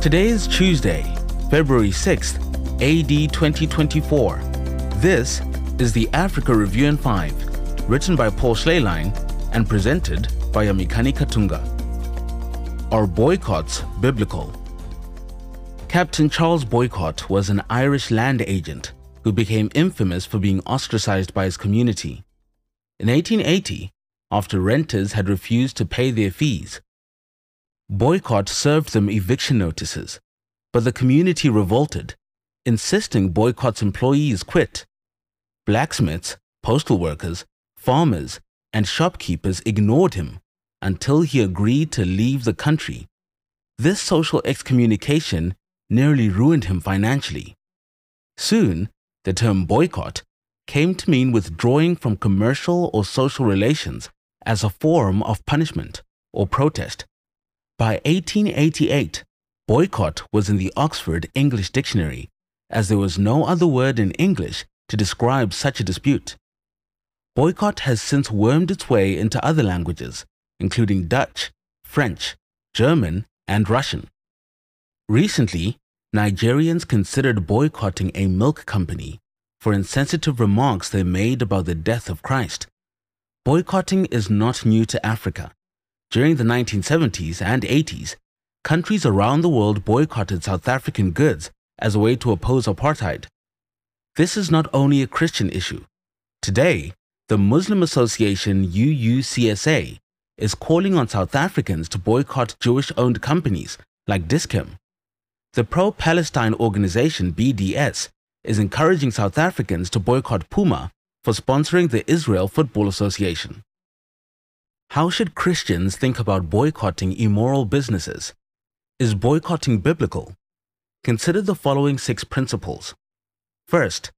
Today is Tuesday, February 6th, AD 2024. This is the Africa Review in 5, written by Paul Schleierlein and presented by Yamikani Katunga. Are boycotts biblical? Captain Charles Boycott was an Irish land agent who became infamous for being ostracized by his community. In 1880, after renters had refused to pay their fees, Boycott served them eviction notices, but the community revolted, insisting Boycott's employees quit. Blacksmiths, postal workers, farmers, and shopkeepers ignored him until he agreed to leave the country. This social excommunication nearly ruined him financially. Soon, the term boycott came to mean withdrawing from commercial or social relations as a form of punishment or protest. By 1888, boycott was in the Oxford English Dictionary, as there was no other word in English to describe such a dispute. Boycott has since wormed its way into other languages, including Dutch, French, German, and Russian. Recently, Nigerians considered boycotting a milk company for insensitive remarks they made about the death of Christ. Boycotting is not new to Africa. During the 1970s and 80s, countries around the world boycotted South African goods as a way to oppose apartheid. This is not only a Christian issue. Today, the Muslim Association UUCSA is calling on South Africans to boycott Jewish owned companies like Dis-Chem. The pro Palestine organization BDS is encouraging South Africans to boycott Puma for sponsoring the Israel Football Association. How should Christians think about boycotting immoral businesses? Is boycotting biblical? Consider the following six principles. First,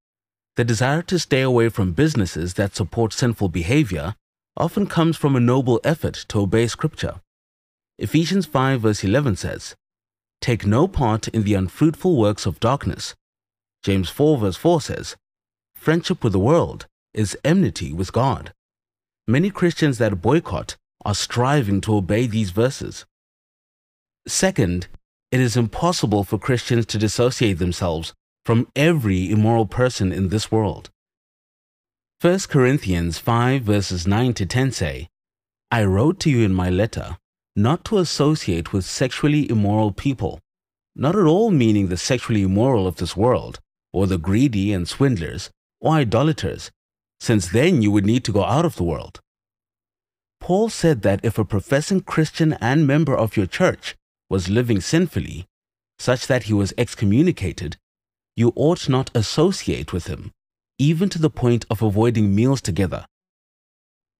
the desire to stay away from businesses that support sinful behavior often comes from a noble effort to obey Scripture. Ephesians 5 verse 11 says, Take no part in the unfruitful works of darkness. James 4 verse 4 says, Friendship with the world is enmity with God. Many Christians that boycott are striving to obey these verses. Second, it is impossible for Christians to dissociate themselves from every immoral person in this world. 1 Corinthians 5 verses 9 to 10 say, I wrote to you in my letter not to associate with sexually immoral people, not at all meaning the sexually immoral of this world, or the greedy and swindlers, or idolaters, since then you would need to go out of the world. Paul said that if a professing Christian and member of your church was living sinfully, such that he was excommunicated, you ought not associate with him, even to the point of avoiding meals together.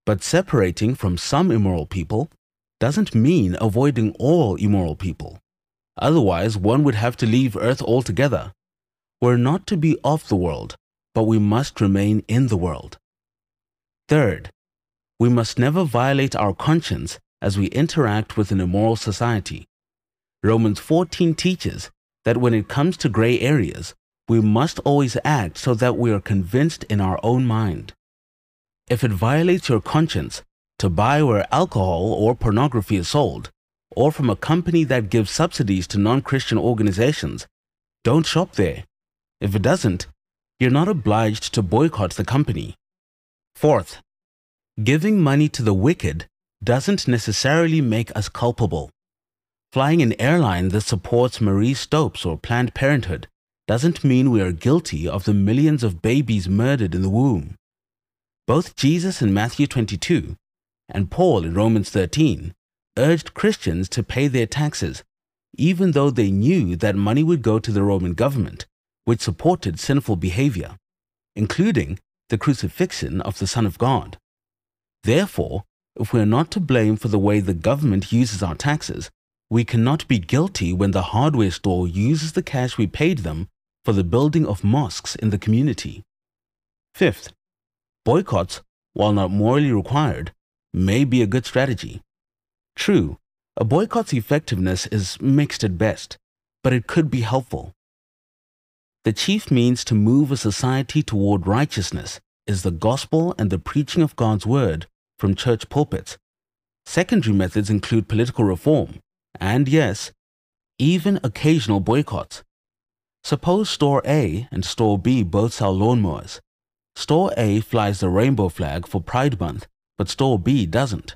But separating from some immoral people doesn't mean avoiding all immoral people. Otherwise, one would have to leave earth altogether. We're not to be of the world, but we must remain in the world. Third, we must never violate our conscience as we interact with an immoral society. Romans 14 teaches that when it comes to gray areas, we must always act so that we are convinced in our own mind. If it violates your conscience to buy where alcohol or pornography is sold, or from a company that gives subsidies to non Christian organizations, don't shop there. If it doesn't, you're not obliged to boycott the company. Fourth, giving money to the wicked doesn't necessarily make us culpable. Flying an airline that supports Marie Stopes or Planned Parenthood doesn't mean we are guilty of the millions of babies murdered in the womb. Both Jesus in Matthew 22 and Paul in Romans 13 urged Christians to pay their taxes, even though they knew that money would go to the Roman government which supported sinful behavior, including the crucifixion of the Son of God. Therefore, if we are not to blame for the way the government uses our taxes, we cannot be guilty when the hardware store uses the cash we paid them for the building of mosques in the community. Fifth, boycotts, while not morally required, may be a good strategy. True, a boycott's effectiveness is mixed at best, but it could be helpful. The chief means to move a society toward righteousness is the gospel and the preaching of God's word from church pulpits. Secondary methods include political reform and, yes, even occasional boycotts. Suppose Store A and Store B both sell lawnmowers. Store A flies the rainbow flag for Pride Month, but Store B doesn't.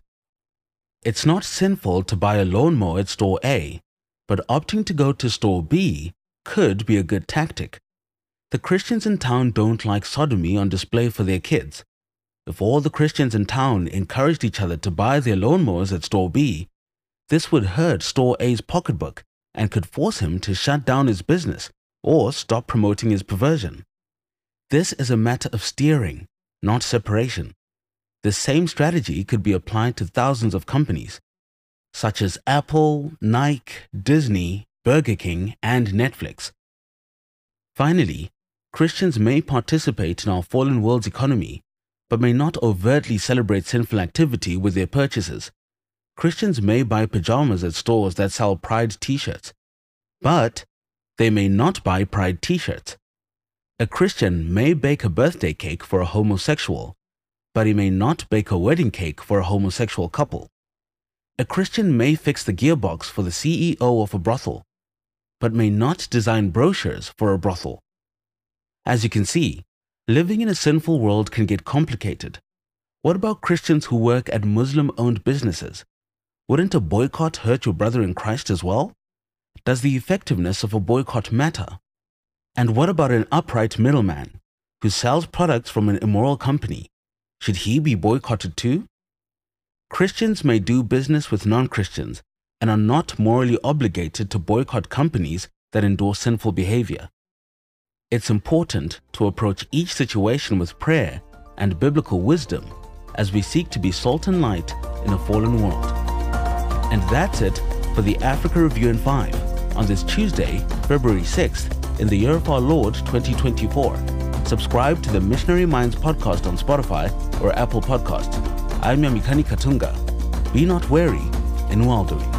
It's not sinful to buy a lawnmower at Store A, but opting to go to Store B could be a good tactic. The Christians in town don't like sodomy on display for their kids. If all the Christians in town encouraged each other to buy their lawnmowers at Store B, this would hurt Store A's pocketbook and could force him to shut down his business or stop promoting his perversion. This is a matter of steering, not separation. The same strategy could be applied to thousands of companies, such as Apple, Nike, Disney, Burger King, and Netflix. Finally, Christians may participate in our fallen world's economy, but may not overtly celebrate sinful activity with their purchases. Christians may buy pajamas at stores that sell Pride t shirts, but they may not buy Pride t shirts. A Christian may bake a birthday cake for a homosexual, but he may not bake a wedding cake for a homosexual couple. A Christian may fix the gearbox for the CEO of a brothel, but may not design brochures for a brothel. As you can see, living in a sinful world can get complicated. What about Christians who work at Muslim owned businesses? Wouldn't a boycott hurt your brother in Christ as well? Does the effectiveness of a boycott matter? And what about an upright middleman who sells products from an immoral company? Should he be boycotted too? Christians may do business with non Christians and are not morally obligated to boycott companies that endorse sinful behavior. It's important to approach each situation with prayer and biblical wisdom as we seek to be salt and light in a fallen world. And that's it for the Africa Review in 5 on this Tuesday, February 6th, in the year of our Lord 2024. Subscribe to the Missionary Minds podcast on Spotify or Apple Podcasts. I'm Yamikani Katunga. Be not weary in well doing.